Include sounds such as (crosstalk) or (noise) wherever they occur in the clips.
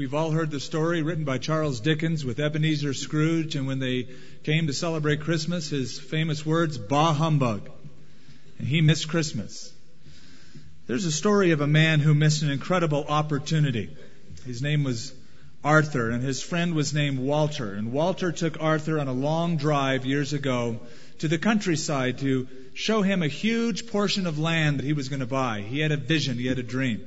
We've all heard the story written by Charles Dickens with Ebenezer Scrooge, and when they came to celebrate Christmas, his famous words, Bah humbug. And he missed Christmas. There's a story of a man who missed an incredible opportunity. His name was Arthur, and his friend was named Walter. And Walter took Arthur on a long drive years ago to the countryside to show him a huge portion of land that he was going to buy. He had a vision, he had a dream.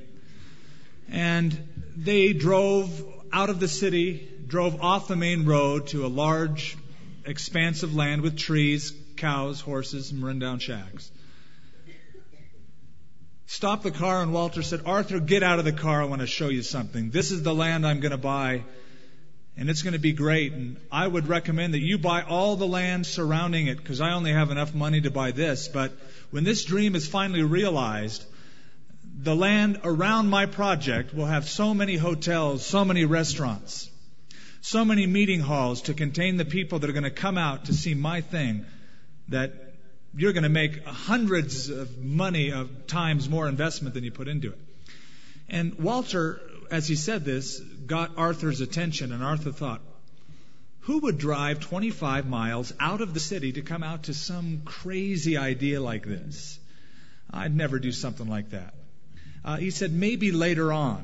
And they drove out of the city, drove off the main road to a large expanse of land with trees, cows, horses, and rundown shacks. Stopped the car, and Walter said, Arthur, get out of the car. I want to show you something. This is the land I'm going to buy, and it's going to be great. And I would recommend that you buy all the land surrounding it because I only have enough money to buy this. But when this dream is finally realized, the land around my project will have so many hotels, so many restaurants, so many meeting halls to contain the people that are going to come out to see my thing that you're going to make hundreds of money of times more investment than you put into it. And Walter, as he said this, got Arthur's attention, and Arthur thought, who would drive 25 miles out of the city to come out to some crazy idea like this? I'd never do something like that. Uh, he said, maybe later on.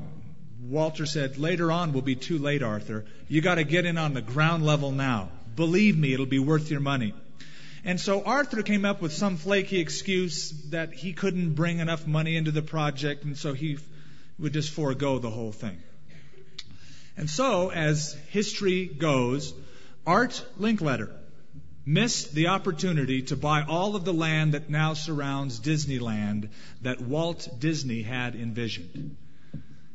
Walter said, later on will be too late, Arthur. You got to get in on the ground level now. Believe me, it'll be worth your money. And so Arthur came up with some flaky excuse that he couldn't bring enough money into the project, and so he would just forego the whole thing. And so, as history goes, Art Linkletter missed the opportunity to buy all of the land that now surrounds Disneyland that Walt Disney had envisioned.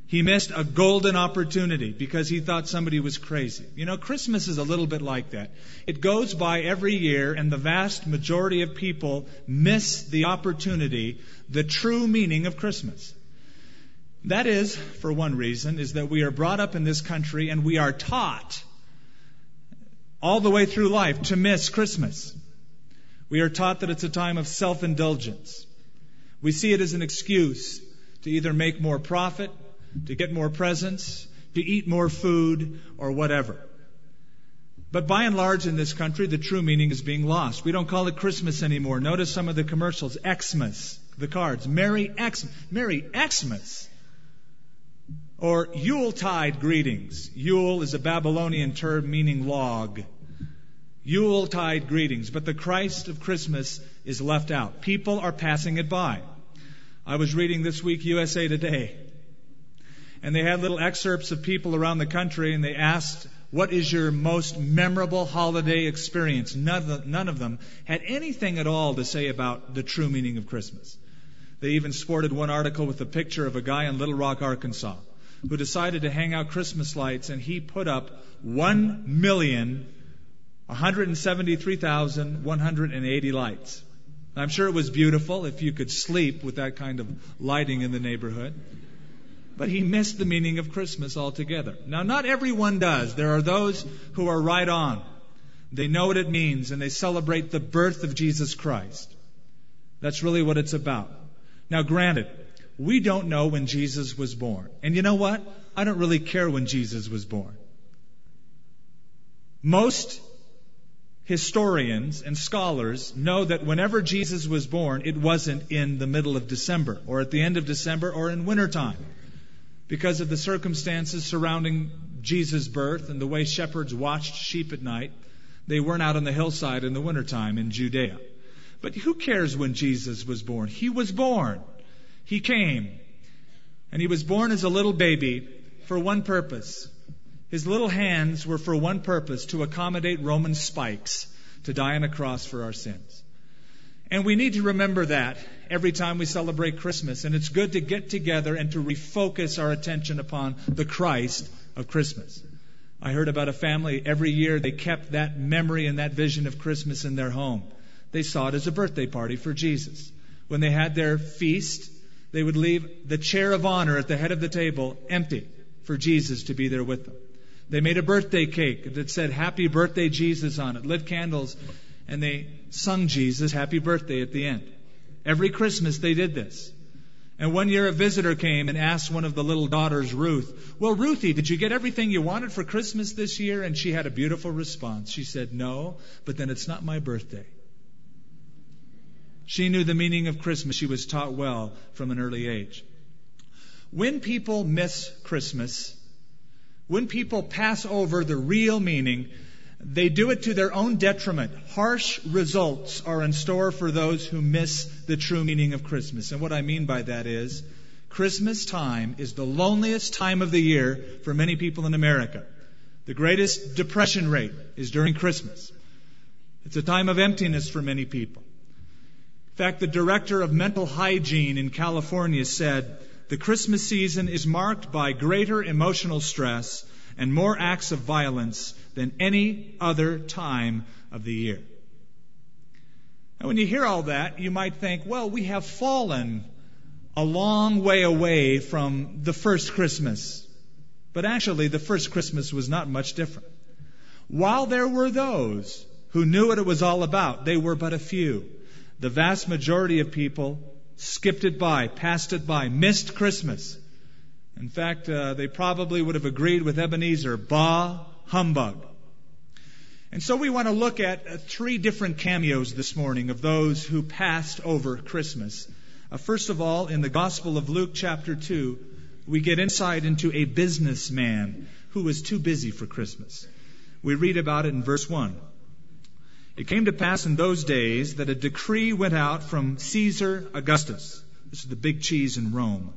He missed a golden opportunity because he thought somebody was crazy. You know, Christmas is a little bit like that. It goes by every year, and the vast majority of people miss the opportunity, the true meaning of Christmas. That is, for one reason, is that we are brought up in this country and we are taught all the way through life to miss Christmas. We are taught that it's a time of self indulgence. We see it as an excuse to either make more profit to get more presents, to eat more food, or whatever. But by and large in this country, the true meaning is being lost. We don't call it Christmas anymore. Notice some of the commercials. Xmas, the cards. Merry Xmas. Merry Xmas. Or Yuletide greetings. Yule is a Babylonian term meaning log. Yuletide greetings. But the Christ of Christmas is left out. People are passing it by. I was reading this week USA Today and they had little excerpts of people around the country, and they asked, What is your most memorable holiday experience? None of, them, none of them had anything at all to say about the true meaning of Christmas. They even sported one article with a picture of a guy in Little Rock, Arkansas, who decided to hang out Christmas lights, and he put up one million 173,180 lights. I'm sure it was beautiful if you could sleep with that kind of lighting in the neighborhood but he missed the meaning of Christmas altogether. Now, not everyone does. There are those who are right on. They know what it means and they celebrate the birth of Jesus Christ. That's really what it's about. Now, granted, we don't know when Jesus was born. And you know what? I don't really care when Jesus was born. Most historians and scholars know that whenever Jesus was born, it wasn't in the middle of December or at the end of December or in wintertime because of the circumstances surrounding Jesus' birth and the way shepherds watched sheep at night. They weren't out on the hillside in the wintertime in Judea. But who cares when Jesus was born? He was born. He came. And he was born as a little baby for one purpose. His little hands were for one purpose to accommodate Roman spikes to die on a cross for our sins. And we need to remember that every time we celebrate Christmas. And it's good to get together and to refocus our attention upon the Christ of Christmas. I heard about a family every year they kept that memory and that vision of Christmas in their home. They saw it as a birthday party for Jesus. When they had their feast, they would leave the chair of honor at the head of the table empty for Jesus to be there with them. They made a birthday cake that said Happy Birthday Jesus on it, lit candles and they sung Jesus happy birthday at the end. Every Christmas they did this. And one year a visitor came and asked one of the little daughters, Ruth, Well, Ruthie, did you get everything you wanted for Christmas this year? And she had a beautiful response. She said, No, but then it's not my birthday. She knew the meaning of Christmas. She was taught well from an early age. When people miss Christmas, when people pass over the real meaning, they do it to their own detriment. Harsh results are in store for those who miss the true meaning of Christmas. And what I mean by that is, Christmas time is the loneliest time of the year for many people in America. The greatest depression rate is during Christmas. It's a time of emptiness for many people. In fact, the director of mental hygiene in California said, the Christmas season is marked by greater emotional stress and more acts of violence than any other time of the year. Now, when you hear all that, you might think, well, we have fallen a long way away from the first Christmas. But actually, the first Christmas was not much different. While there were those who knew what it was all about, they were but a few. The vast majority of people skipped it by, passed it by, missed Christmas. In fact, uh, they probably would have agreed with Ebenezer, bah, humbug. And so we want to look at uh, three different cameos this morning of those who passed over Christmas. Uh, first of all, in the Gospel of Luke, chapter 2, we get insight into a businessman who was too busy for Christmas. We read about it in verse 1. It came to pass in those days that a decree went out from Caesar Augustus, this is the big cheese in Rome,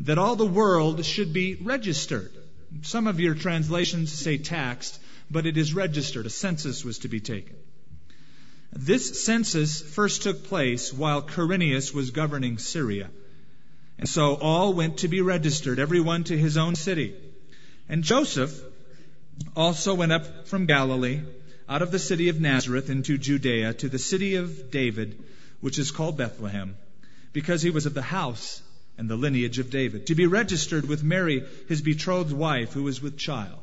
that all the world should be registered. Some of your translations say taxed, but it is registered. A census was to be taken. This census first took place while Quirinius was governing Syria. And so all went to be registered, everyone to his own city. And Joseph also went up from Galilee out of the city of Nazareth into Judea to the city of David, which is called Bethlehem, because he was of the house and the lineage of David, to be registered with Mary, his betrothed wife, who was with child.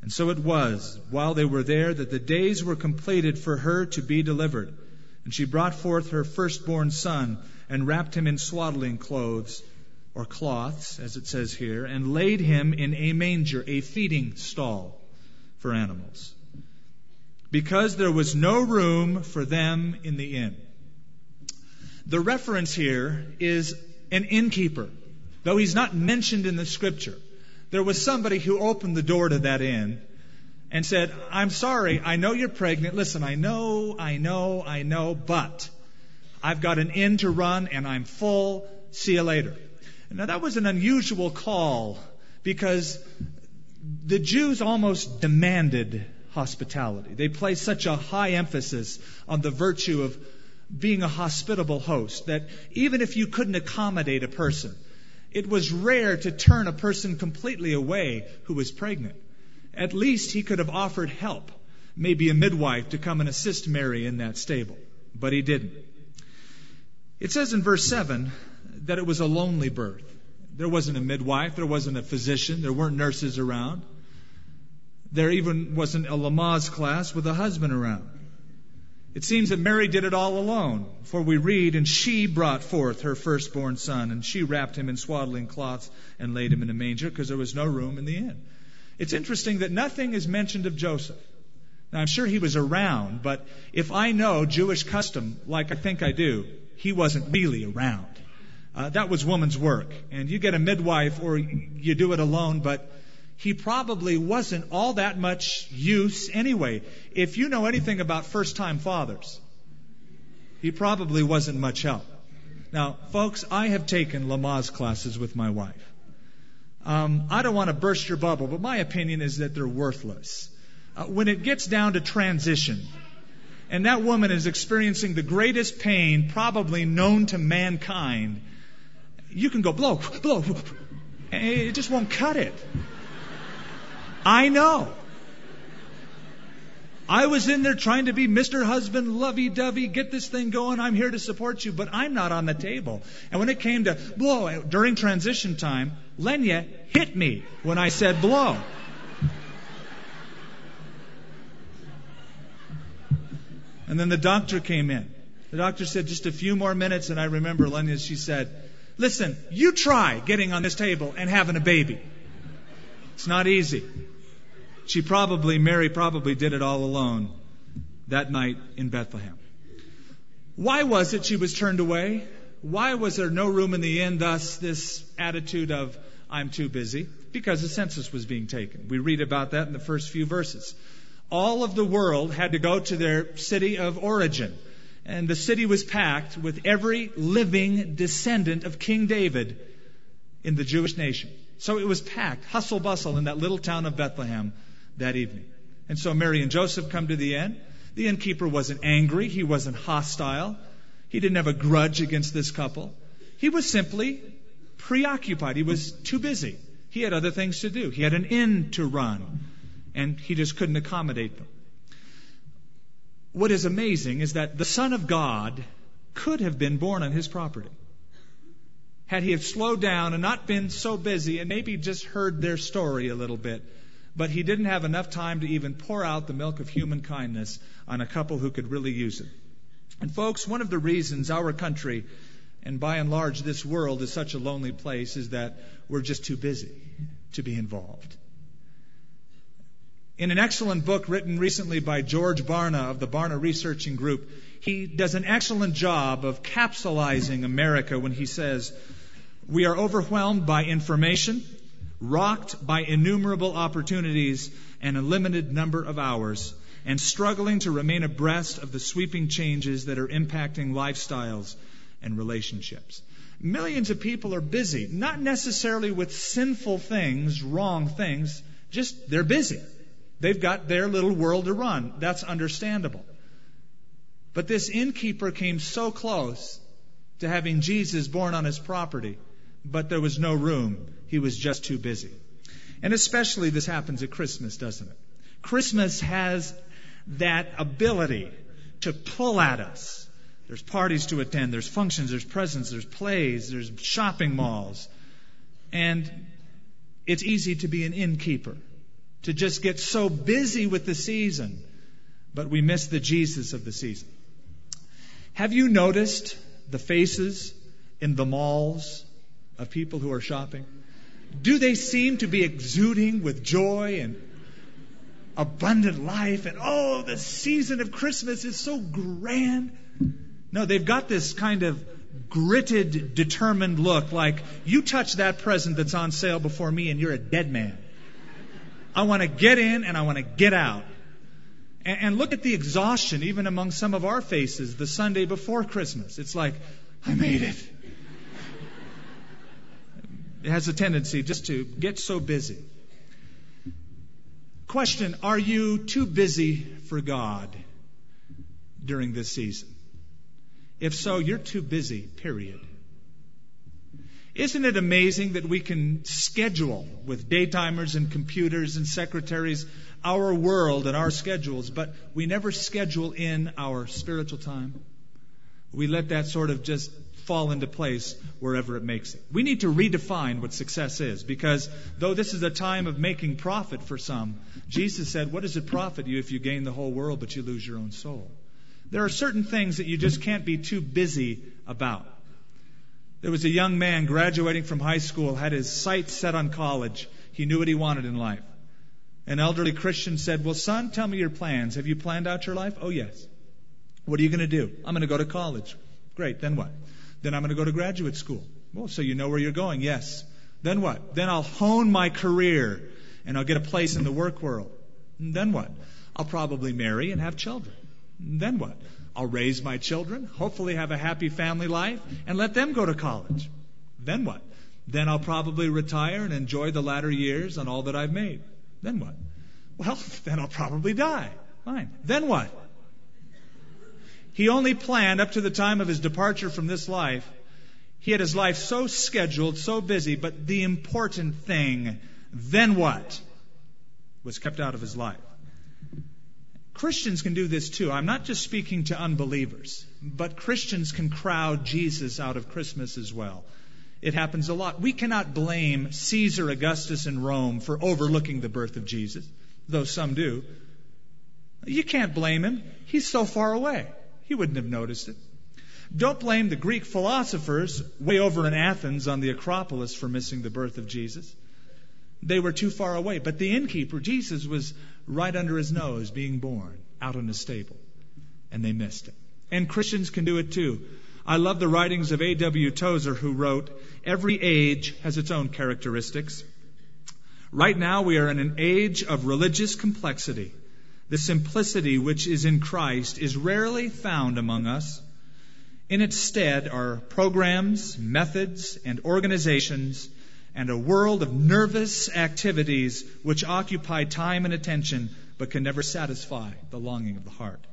And so it was, while they were there, that the days were completed for her to be delivered. And she brought forth her firstborn son, and wrapped him in swaddling clothes, or cloths, as it says here, and laid him in a manger, a feeding stall for animals because there was no room for them in the inn. The reference here is an innkeeper, though he's not mentioned in the scripture. There was somebody who opened the door to that inn and said, I'm sorry, I know you're pregnant. Listen, I know, I know, I know, but I've got an inn to run and I'm full. See you later. Now that was an unusual call because the Jews almost demanded hospitality. They place such a high emphasis on the virtue of being a hospitable host that even if you couldn't accommodate a person, it was rare to turn a person completely away who was pregnant. At least he could have offered help, maybe a midwife to come and assist Mary in that stable, but he didn't. It says in verse 7 that it was a lonely birth. There wasn't a midwife, there wasn't a physician, there weren't nurses around. There even wasn't a Lamaze class with a husband around. It seems that Mary did it all alone, for we read, and she brought forth her firstborn son, and she wrapped him in swaddling cloths and laid him in a manger because there was no room in the inn. It's interesting that nothing is mentioned of Joseph. Now, I'm sure he was around, but if I know Jewish custom, like I think I do, he wasn't really around. Uh, that was woman's work. And you get a midwife or you do it alone, but he probably wasn't all that much use anyway. If you know anything about first time fathers, he probably wasn't much help. Now, folks, I have taken Lamaze classes with my wife. Um, I don't want to burst your bubble, but my opinion is that they're worthless. Uh, when it gets down to transition, and that woman is experiencing the greatest pain probably known to mankind, you can go blow, blow, it just won't cut it. I know. I was in there trying to be Mr. Husband, lovey dovey, get this thing going. I'm here to support you, but I'm not on the table. And when it came to blow during transition time, Lenya hit me when I said blow. And then the doctor came in. The doctor said just a few more minutes, and I remember Lenya, she said, Listen, you try getting on this table and having a baby. It's not easy. She probably, Mary probably did it all alone that night in Bethlehem. Why was it she was turned away? Why was there no room in the inn, thus, this attitude of, I'm too busy? Because the census was being taken. We read about that in the first few verses. All of the world had to go to their city of origin. And the city was packed with every living descendant of King David in the Jewish nation. So it was packed, hustle bustle in that little town of Bethlehem that evening. And so Mary and Joseph come to the inn. The innkeeper wasn't angry. He wasn't hostile. He didn't have a grudge against this couple. He was simply preoccupied. He was too busy. He had other things to do. He had an inn to run, and he just couldn't accommodate them. What is amazing is that the Son of God could have been born on his property. Had he have slowed down and not been so busy and maybe just heard their story a little bit, but he didn't have enough time to even pour out the milk of human kindness on a couple who could really use it. And folks, one of the reasons our country and by and large this world is such a lonely place is that we're just too busy to be involved. In an excellent book written recently by George Barna of the Barna Researching Group, he does an excellent job of capsulizing America when he says, We are overwhelmed by information, rocked by innumerable opportunities and a limited number of hours, and struggling to remain abreast of the sweeping changes that are impacting lifestyles and relationships. Millions of people are busy, not necessarily with sinful things, wrong things, just they're busy. They've got their little world to run. That's understandable. But this innkeeper came so close to having Jesus born on his property, but there was no room. He was just too busy. And especially this happens at Christmas, doesn't it? Christmas has that ability to pull at us. There's parties to attend, there's functions, there's presents, there's plays, there's shopping malls. And it's easy to be an innkeeper, to just get so busy with the season, but we miss the Jesus of the season. Have you noticed the faces in the malls of people who are shopping? Do they seem to be exuding with joy and abundant life and oh, the season of Christmas is so grand? No, they've got this kind of gritted, determined look like you touch that present that's on sale before me and you're a dead man. I want to get in and I want to get out. And, and look at the exhaustion, even among some of our faces, the Sunday before Christmas. It's like, I made it. Has a tendency just to get so busy. Question Are you too busy for God during this season? If so, you're too busy, period. Isn't it amazing that we can schedule with daytimers and computers and secretaries our world and our schedules, but we never schedule in our spiritual time. We let that sort of just fall into place wherever it makes it. We need to redefine what success is because though this is a time of making profit for some, Jesus said, What does it profit you if you gain the whole world but you lose your own soul? There are certain things that you just can't be too busy about. There was a young man graduating from high school, had his sights set on college. He knew what he wanted in life. An elderly Christian said, Well, son, tell me your plans. Have you planned out your life? Oh, yes. What are you going to do? I'm going to go to college. Great. Then what? Then I'm going to go to graduate school. Well, so you know where you're going? Yes. Then what? Then I'll hone my career and I'll get a place in the work world. And then what? I'll probably marry and have children. And then what? I'll raise my children, hopefully have a happy family life, and let them go to college. Then what? Then I'll probably retire and enjoy the latter years on all that I've made. Then what? Well, (laughs) then I'll probably die. Fine. Then what? He only planned up to the time of his departure from this life. He had his life so scheduled, so busy, but the important thing, then what, was kept out of his life. Christians can do this too. I'm not just speaking to unbelievers, but Christians can crowd Jesus out of Christmas as well. It happens a lot. We cannot blame Caesar Augustus in Rome for overlooking the birth of Jesus, though some do. You can't blame him. He's so far away. He wouldn't have noticed it. Don't blame the Greek philosophers way over in Athens on the Acropolis for missing the birth of Jesus. They were too far away. But the innkeeper, Jesus, was right under his nose being born out in a stable. And they missed it. And Christians can do it too. I love the writings of A.W. Tozer, who wrote, Every age has its own characteristics. Right now, we are in an age of religious complexity. The simplicity which is in Christ is rarely found among us. In its stead are programs, methods, and organizations, and a world of nervous activities which occupy time and attention but can never satisfy the longing of the heart.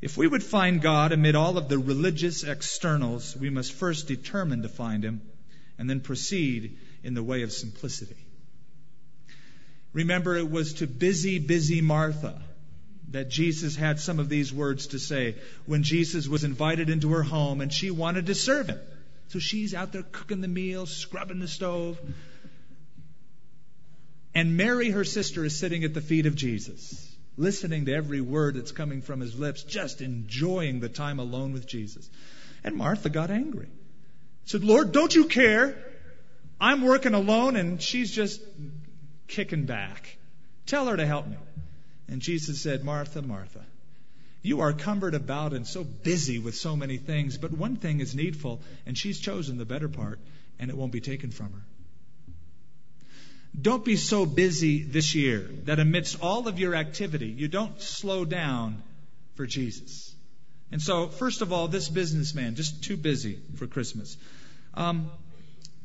If we would find God amid all of the religious externals, we must first determine to find Him and then proceed in the way of simplicity. Remember, it was to busy, busy Martha that Jesus had some of these words to say when Jesus was invited into her home and she wanted to serve him. So she's out there cooking the meal, scrubbing the stove. And Mary, her sister, is sitting at the feet of Jesus listening to every word that's coming from his lips, just enjoying the time alone with Jesus. And Martha got angry. Said, Lord, don't you care? I'm working alone and she's just kicking back. Tell her to help me. And Jesus said, Martha, Martha, you are cumbered about and so busy with so many things, but one thing is needful, and she's chosen the better part, and it won't be taken from her. Don't be so busy this year that amidst all of your activity, you don't slow down for Jesus. And so, first of all, this businessman, just too busy for Christmas. Um,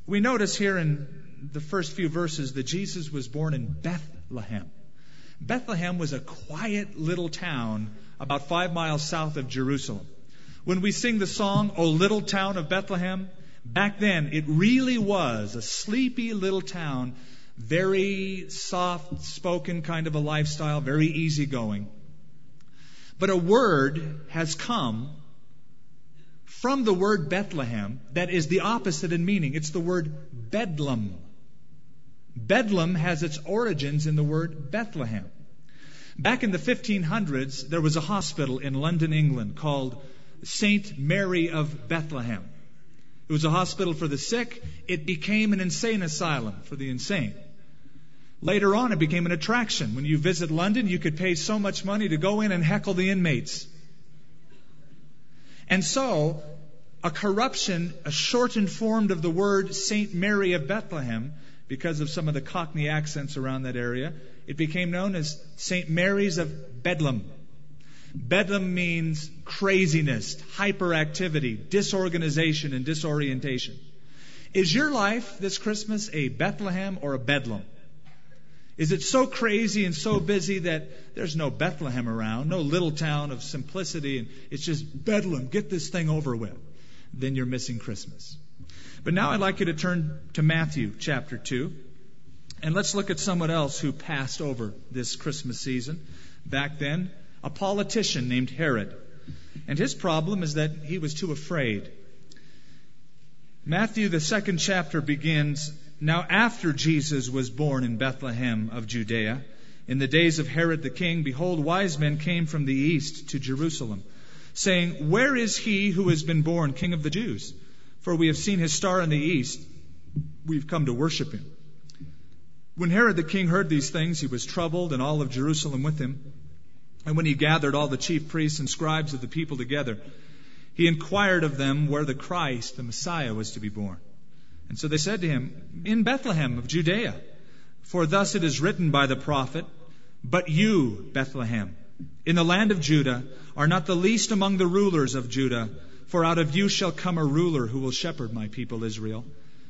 we notice here in the first few verses that Jesus was born in Bethlehem. Bethlehem was a quiet little town about five miles south of Jerusalem. When we sing the song, O Little Town of Bethlehem, back then it really was a sleepy little town very soft spoken kind of a lifestyle, very easygoing. But a word has come from the word Bethlehem that is the opposite in meaning. It's the word Bedlam. Bedlam has its origins in the word Bethlehem. Back in the 1500s, there was a hospital in London, England called St. Mary of Bethlehem. It was a hospital for the sick. It became an insane asylum for the insane. Later on, it became an attraction. When you visit London, you could pay so much money to go in and heckle the inmates. And so, a corruption, a shortened form of the word St. Mary of Bethlehem, because of some of the Cockney accents around that area, it became known as St. Mary's of Bedlam. Bedlam means craziness, hyperactivity, disorganization, and disorientation. Is your life this Christmas a Bethlehem or a Bedlam? Is it so crazy and so busy that there's no Bethlehem around, no little town of simplicity, and it's just Bedlam, get this thing over with? Then you're missing Christmas. But now I'd like you to turn to Matthew chapter 2, and let's look at someone else who passed over this Christmas season. Back then, a politician named Herod. And his problem is that he was too afraid. Matthew, the second chapter, begins now, after Jesus was born in Bethlehem of Judea, in the days of Herod the king, behold, wise men came from the east to Jerusalem, saying, Where is he who has been born king of the Jews? For we have seen his star in the east. We've come to worship him. When Herod the king heard these things, he was troubled, and all of Jerusalem with him. And when he gathered all the chief priests and scribes of the people together, he inquired of them where the Christ, the Messiah, was to be born. And so they said to him, In Bethlehem of Judea. For thus it is written by the prophet, But you, Bethlehem, in the land of Judah, are not the least among the rulers of Judah, for out of you shall come a ruler who will shepherd my people Israel.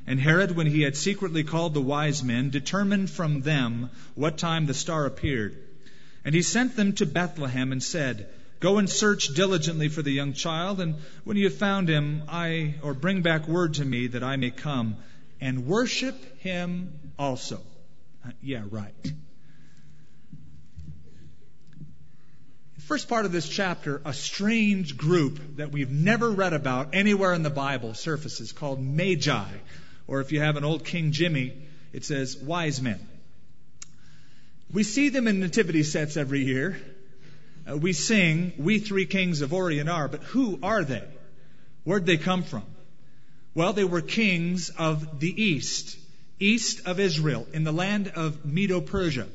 And Herod, when he had secretly called the wise men, determined from them what time the star appeared. And he sent them to Bethlehem and said, Go and search diligently for the young child, and when you have found him, I or bring back word to me that I may come and worship him also. Uh, yeah, right. First part of this chapter, a strange group that we've never read about anywhere in the Bible surfaces called Magi. Or if you have an old King Jimmy, it says wise men. We see them in nativity sets every year. Uh, we sing, We Three Kings of Orient are, but who are they? Where'd they come from? Well, they were kings of the east, east of Israel, in the land of Medo Persia.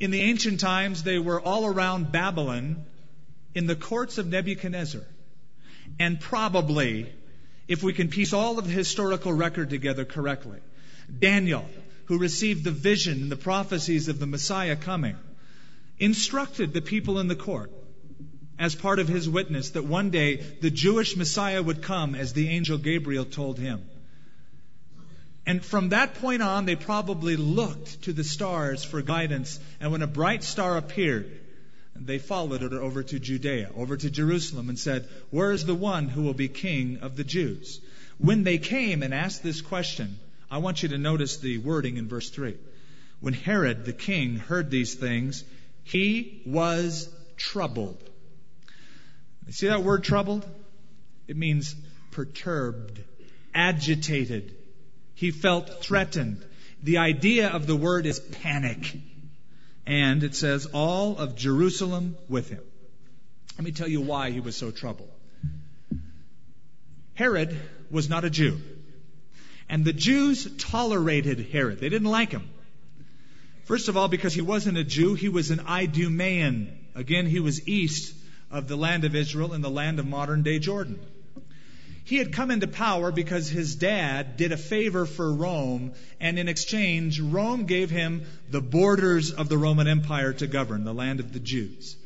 In the ancient times, they were all around Babylon in the courts of Nebuchadnezzar. And probably, if we can piece all of the historical record together correctly, Daniel, who received the vision and the prophecies of the Messiah coming, instructed the people in the court as part of his witness that one day the Jewish Messiah would come as the angel Gabriel told him. And from that point on, they probably looked to the stars for guidance. And when a bright star appeared, they followed it over to Judea, over to Jerusalem, and said, Where is the one who will be king of the Jews? When they came and asked this question, I want you to notice the wording in verse 3. When Herod the king heard these things, he was troubled. See that word troubled? It means perturbed, agitated. He felt threatened. The idea of the word is panic. And it says, all of Jerusalem with him. Let me tell you why he was so troubled. Herod was not a Jew. And the Jews tolerated Herod. They didn't like him. First of all, because he wasn't a Jew, he was an Idumean. Again, he was east of the land of Israel in the land of modern day Jordan. He had come into power because his dad did a favor for Rome, and in exchange, Rome gave him the borders of the Roman Empire to govern, the land of the Jews.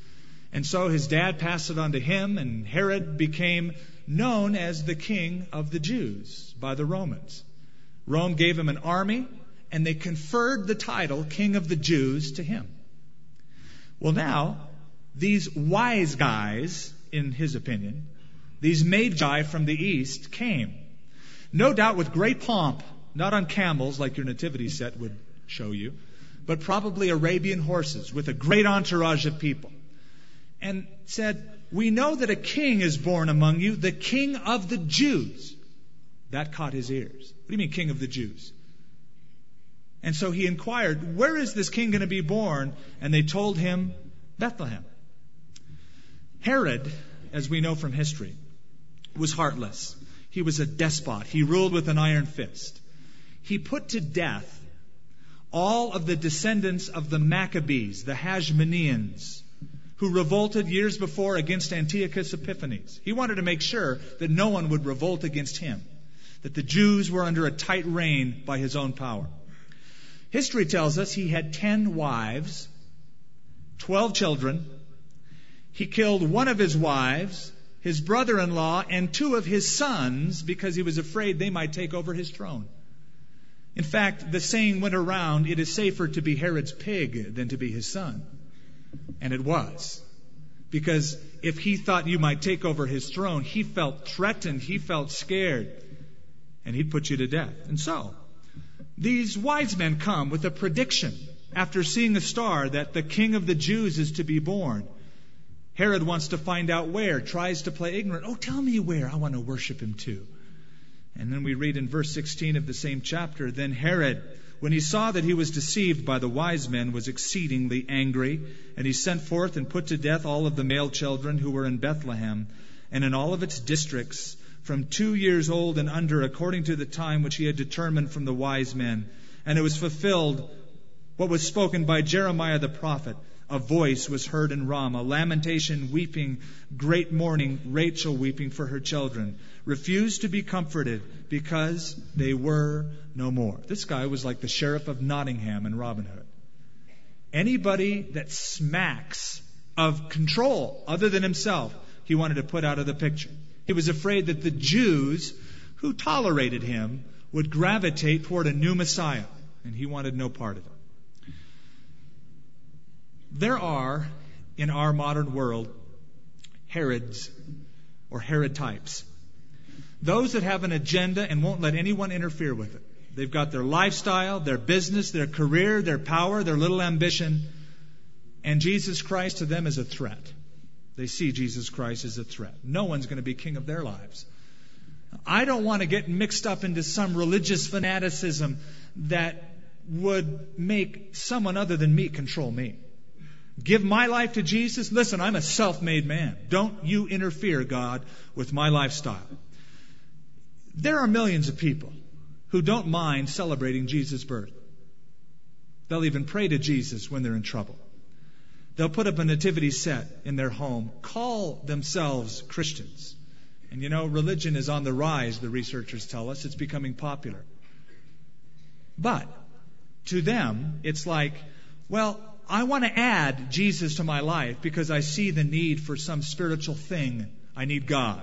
And so his dad passed it on to him, and Herod became known as the king of the Jews by the Romans. Rome gave him an army, and they conferred the title King of the Jews to him. Well, now, these wise guys, in his opinion, these magi from the east came. No doubt with great pomp, not on camels like your nativity set would show you, but probably Arabian horses with a great entourage of people. And said, We know that a king is born among you, the king of the Jews. That caught his ears. What do you mean, king of the Jews? And so he inquired, Where is this king going to be born? And they told him, Bethlehem. Herod, as we know from history, was heartless. He was a despot. He ruled with an iron fist. He put to death all of the descendants of the Maccabees, the Hasmoneans, who revolted years before against Antiochus Epiphanes. He wanted to make sure that no one would revolt against him, that the Jews were under a tight reign by his own power. History tells us he had ten wives, twelve children. He killed one of his wives his brother in law, and two of his sons because he was afraid they might take over his throne. In fact, the saying went around it is safer to be Herod's pig than to be his son. And it was. Because if he thought you might take over his throne, he felt threatened, he felt scared, and he'd put you to death. And so, these wise men come with a prediction after seeing a star that the king of the Jews is to be born. Herod wants to find out where, tries to play ignorant. Oh, tell me where. I want to worship him too. And then we read in verse 16 of the same chapter Then Herod, when he saw that he was deceived by the wise men, was exceedingly angry, and he sent forth and put to death all of the male children who were in Bethlehem and in all of its districts, from two years old and under, according to the time which he had determined from the wise men. And it was fulfilled what was spoken by Jeremiah the prophet a voice was heard in Ramah, lamentation, weeping, great mourning, Rachel weeping for her children, refused to be comforted because they were no more. This guy was like the sheriff of Nottingham in Robin Hood. Anybody that smacks of control other than himself, he wanted to put out of the picture. He was afraid that the Jews who tolerated him would gravitate toward a new Messiah, and he wanted no part of it. There are, in our modern world, Herods or Herod types. Those that have an agenda and won't let anyone interfere with it. They've got their lifestyle, their business, their career, their power, their little ambition, and Jesus Christ to them is a threat. They see Jesus Christ as a threat. No one's going to be king of their lives. I don't want to get mixed up into some religious fanaticism that would make someone other than me control me give my life to Jesus, listen, I'm a self made man. Don't you interfere, God, with my lifestyle. There are millions of people who don't mind celebrating Jesus' birth. They'll even pray to Jesus when they're in trouble. They'll put up a nativity set in their home, call themselves Christians. And you know, religion is on the rise, the researchers tell us. It's becoming popular. But to them, it's like, well, I want to add Jesus to my life because I see the need for some spiritual thing. I need God.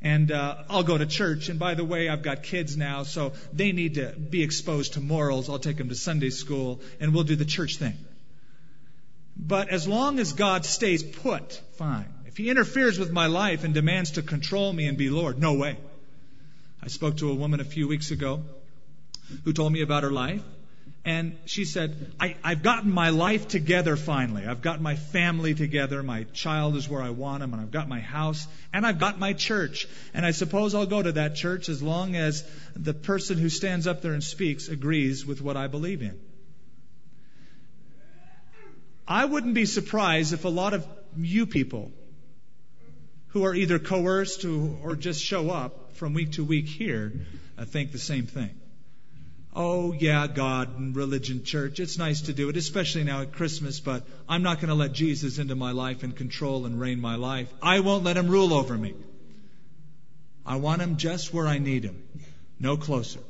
And uh, I'll go to church. And by the way, I've got kids now, so they need to be exposed to morals. I'll take them to Sunday school, and we'll do the church thing. But as long as God stays put, fine. If He interferes with my life and demands to control me and be Lord, no way. I spoke to a woman a few weeks ago who told me about her life. And she said, I, have gotten my life together finally. I've got my family together. My child is where I want him, and I've got my house, and I've got my church. And I suppose I'll go to that church as long as the person who stands up there and speaks agrees with what I believe in. I wouldn't be surprised if a lot of you people who are either coerced or just show up from week to week here uh, think the same thing. Oh, yeah, God and religion, church. It's nice to do it, especially now at Christmas, but I'm not going to let Jesus into my life and control and reign my life. I won't let him rule over me. I want him just where I need him, no closer.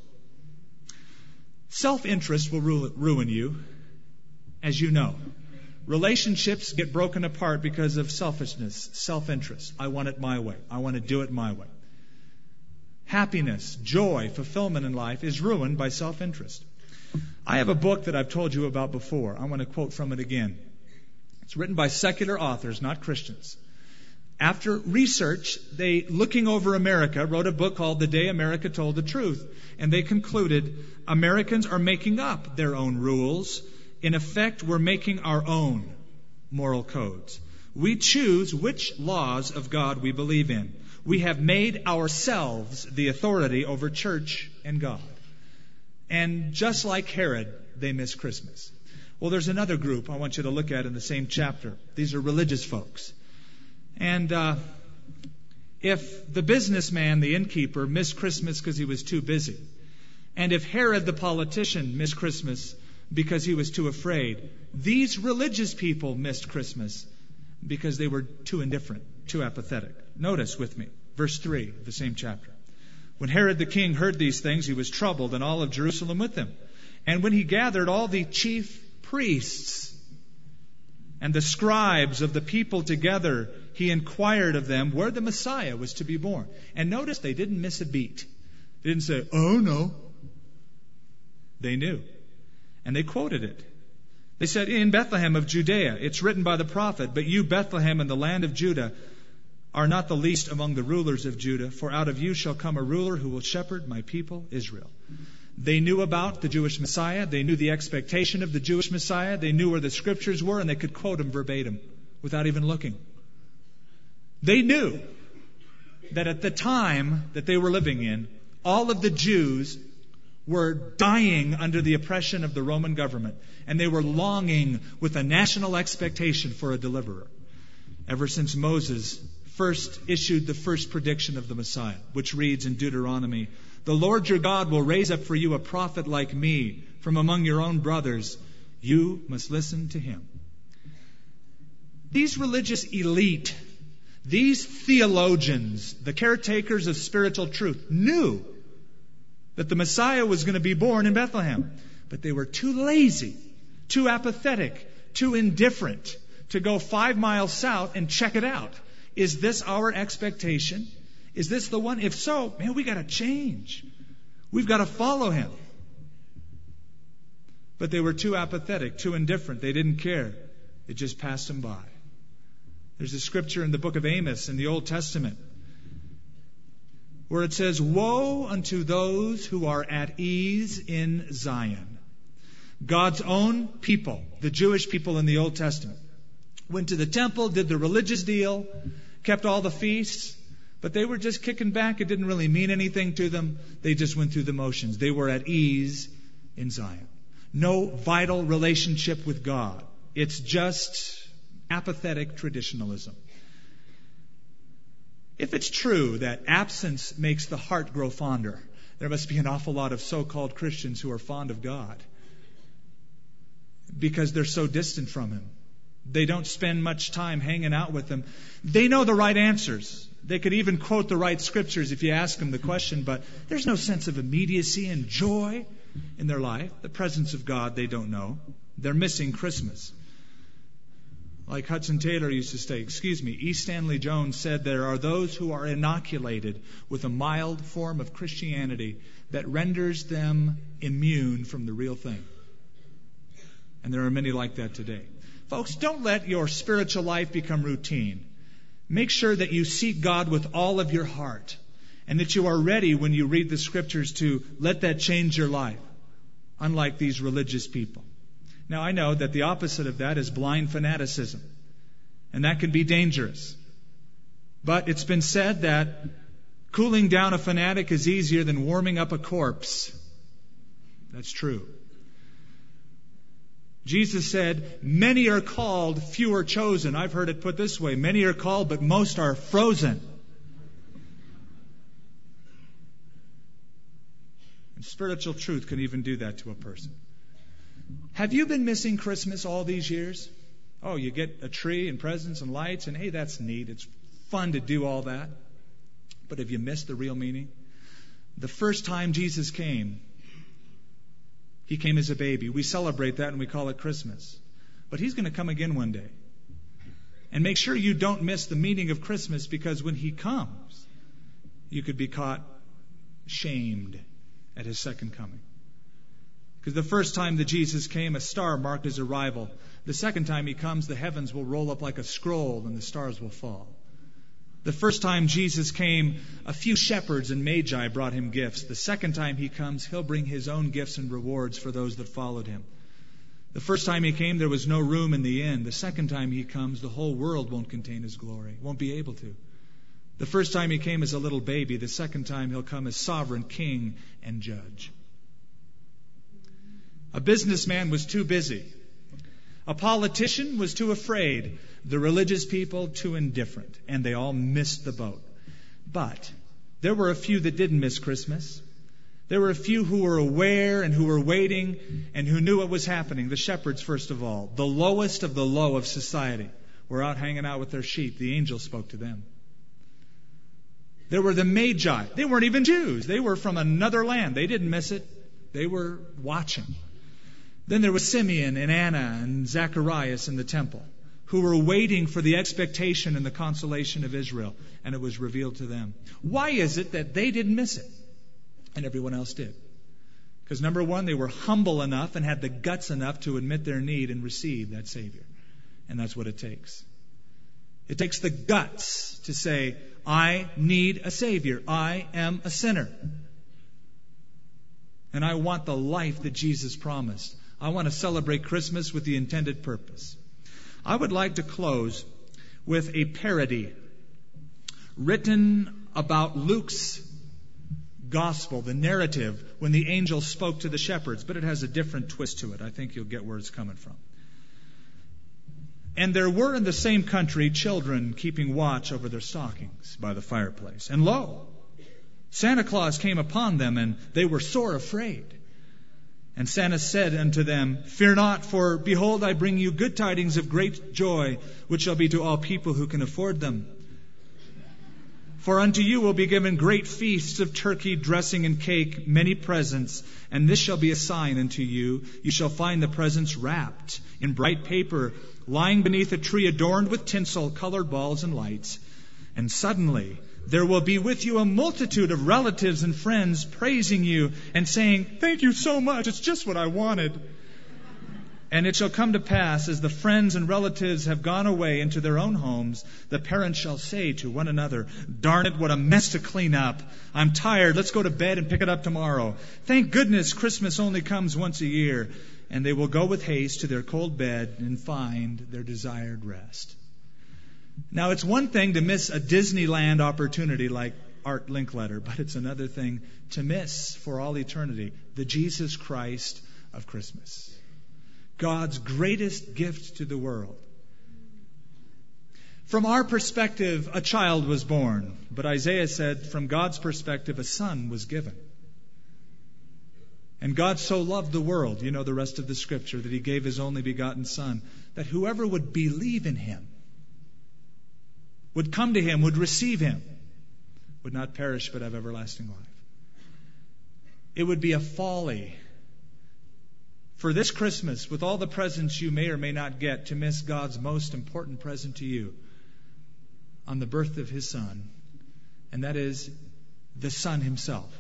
Self interest will ruin you, as you know. Relationships get broken apart because of selfishness, self interest. I want it my way. I want to do it my way happiness, joy, fulfillment in life is ruined by self interest. I have a book that I've told you about before. I want to quote from it again. It's written by secular authors, not Christians. After research, they, looking over America, wrote a book called The Day America Told the Truth. And they concluded Americans are making up their own rules. In effect, we're making our own moral codes. We choose which laws of God we believe in we have made ourselves the authority over church and God. And just like Herod, they miss Christmas. Well, there's another group I want you to look at in the same chapter. These are religious folks. And uh, if the businessman, the innkeeper, missed Christmas because he was too busy, and if Herod the politician missed Christmas because he was too afraid, these religious people missed Christmas because they were too indifferent, too apathetic. Notice with me, verse 3 of the same chapter. When Herod the king heard these things, he was troubled, and all of Jerusalem with him. And when he gathered all the chief priests and the scribes of the people together, he inquired of them where the Messiah was to be born. And notice they didn't miss a beat. They didn't say, oh no. They knew. And they quoted it. They said, In Bethlehem of Judea, it's written by the prophet, but you, Bethlehem, in the land of Judah, are not the least among the rulers of Judah, for out of you shall come a ruler who will shepherd my people Israel. They knew about the Jewish Messiah. They knew the expectation of the Jewish Messiah. They knew where the scriptures were, and they could quote them verbatim without even looking. They knew that at the time that they were living in, all of the Jews were dying under the oppression of the Roman government, and they were longing with a national expectation for a deliverer. Ever since Moses first issued the first prediction of the Messiah, which reads in Deuteronomy The Lord your God will raise up for you a prophet like me from among your own brothers. You must listen to him. These religious elite, these theologians, the caretakers of spiritual truth, knew that the Messiah was going to be born in Bethlehem. But they were too lazy, too apathetic, too indifferent to go five miles south and check it out. Is this our expectation? Is this the one? If so, man, we got to change. We've got to follow him. But they were too apathetic, too indifferent. They didn't care. It just passed them by. There's a scripture in the book of Amos in the Old Testament where it says, Woe unto those who are at ease in Zion. God's own people, the Jewish people in the Old Testament, went to the temple, did the religious deal, kept all the feasts, but they were just kicking back. It didn't really mean anything to them. They just went through the motions. They were at ease in Zion. No vital relationship with God. It's just apathetic traditionalism. If it's true that absence makes the heart grow fonder, there must be an awful lot of so called Christians who are fond of God because they're so distant from Him. They don't spend much time hanging out with them. They know the right answers. They could even quote the right scriptures if you ask them the question, but there's no sense of immediacy and joy in their life. The presence of God they don't know. They're missing Christmas. Like Hudson Taylor used to say, excuse me, E. Stanley Jones said there are those who are inoculated with a mild form of Christianity that renders them immune from the real thing. And there are many like that today. Folks, don't let your spiritual life become routine. Make sure that you seek God with all of your heart and that you are ready when you read the scriptures to let that change your life, unlike these religious people. Now, I know that the opposite of that is blind fanaticism, and that can be dangerous. But it's been said that cooling down a fanatic is easier than warming up a corpse. That's true. Jesus said, Many are called, few are chosen. I've heard it put this way many are called, but most are frozen. And spiritual truth can even do that to a person. Have you been missing Christmas all these years? Oh, you get a tree and presents and lights, and hey, that's neat. It's fun to do all that. But have you missed the real meaning? The first time Jesus came, he came as a baby. We celebrate that and we call it Christmas. But he's going to come again one day. And make sure you don't miss the meaning of Christmas because when he comes, you could be caught shamed at his second coming. Because the first time that Jesus came, a star marked his arrival. The second time he comes, the heavens will roll up like a scroll and the stars will fall. The first time Jesus came, a few shepherds and magi brought him gifts. The second time he comes, he'll bring his own gifts and rewards for those that followed him. The first time he came, there was no room in the inn. The second time he comes, the whole world won't contain his glory, won't be able to. The first time he came as a little baby, the second time he'll come as sovereign king and judge. A businessman was too busy. A politician was too afraid. The religious people too indifferent. And they all missed the boat. But there were a few that didn't miss Christmas. There were a few who were aware and who were waiting and who knew what was happening. The shepherds, first of all, the lowest of the low of society, were out hanging out with their sheep. The angel spoke to them. There were the Magi. They weren't even Jews. They were from another land. They didn't miss it. They were watching. Then there was Simeon and Anna and Zacharias in the temple who were waiting for the expectation and the consolation of Israel, and it was revealed to them. Why is it that they didn't miss it and everyone else did? Because number one, they were humble enough and had the guts enough to admit their need and receive that Savior. And that's what it takes. It takes the guts to say, I need a Savior. I am a sinner. And I want the life that Jesus promised. I want to celebrate Christmas with the intended purpose. I would like to close with a parody written about Luke's gospel, the narrative, when the angel spoke to the shepherds, but it has a different twist to it. I think you'll get where it's coming from. And there were in the same country children keeping watch over their stockings by the fireplace. And lo, Santa Claus came upon them, and they were sore afraid. And Santa said unto them, Fear not, for behold, I bring you good tidings of great joy, which shall be to all people who can afford them. For unto you will be given great feasts of turkey, dressing, and cake, many presents, and this shall be a sign unto you. You shall find the presents wrapped in bright paper, lying beneath a tree adorned with tinsel, colored balls, and lights. And suddenly, there will be with you a multitude of relatives and friends praising you and saying, Thank you so much. It's just what I wanted. And it shall come to pass, as the friends and relatives have gone away into their own homes, the parents shall say to one another, Darn it, what a mess to clean up. I'm tired. Let's go to bed and pick it up tomorrow. Thank goodness Christmas only comes once a year. And they will go with haste to their cold bed and find their desired rest. Now, it's one thing to miss a Disneyland opportunity like Art Linkletter, but it's another thing to miss for all eternity the Jesus Christ of Christmas. God's greatest gift to the world. From our perspective, a child was born, but Isaiah said, from God's perspective, a son was given. And God so loved the world, you know the rest of the scripture, that he gave his only begotten Son, that whoever would believe in him, would come to him, would receive him, would not perish but have everlasting life. It would be a folly for this Christmas, with all the presents you may or may not get, to miss God's most important present to you on the birth of His Son, and that is the Son Himself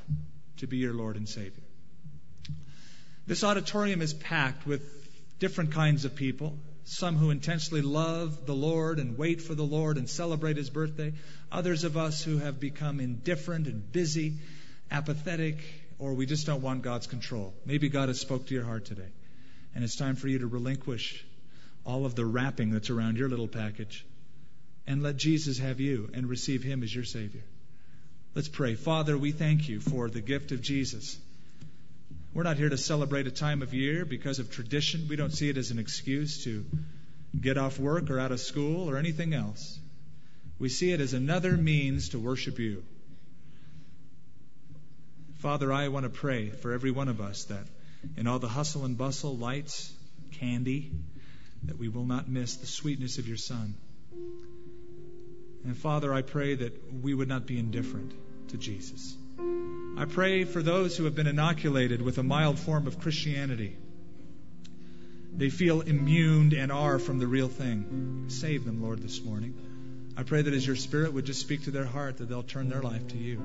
to be your Lord and Savior. This auditorium is packed with different kinds of people. Some who intensely love the Lord and wait for the Lord and celebrate His birthday. Others of us who have become indifferent and busy, apathetic, or we just don't want God's control. Maybe God has spoke to your heart today. And it's time for you to relinquish all of the wrapping that's around your little package and let Jesus have you and receive him as your Savior. Let's pray. Father, we thank you for the gift of Jesus. We're not here to celebrate a time of year because of tradition. We don't see it as an excuse to get off work or out of school or anything else. We see it as another means to worship you. Father, I want to pray for every one of us that in all the hustle and bustle, lights, candy, that we will not miss the sweetness of your Son. And Father, I pray that we would not be indifferent to Jesus. I pray for those who have been inoculated with a mild form of Christianity. They feel immune and are from the real thing. Save them, Lord, this morning. I pray that as your Spirit would just speak to their heart, that they'll turn their life to you.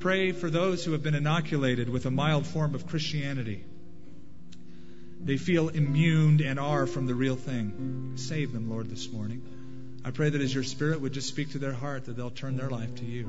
Pray for those who have been inoculated with a mild form of Christianity. They feel immune and are from the real thing. Save them, Lord, this morning. I pray that as your Spirit would just speak to their heart, that they'll turn their life to you.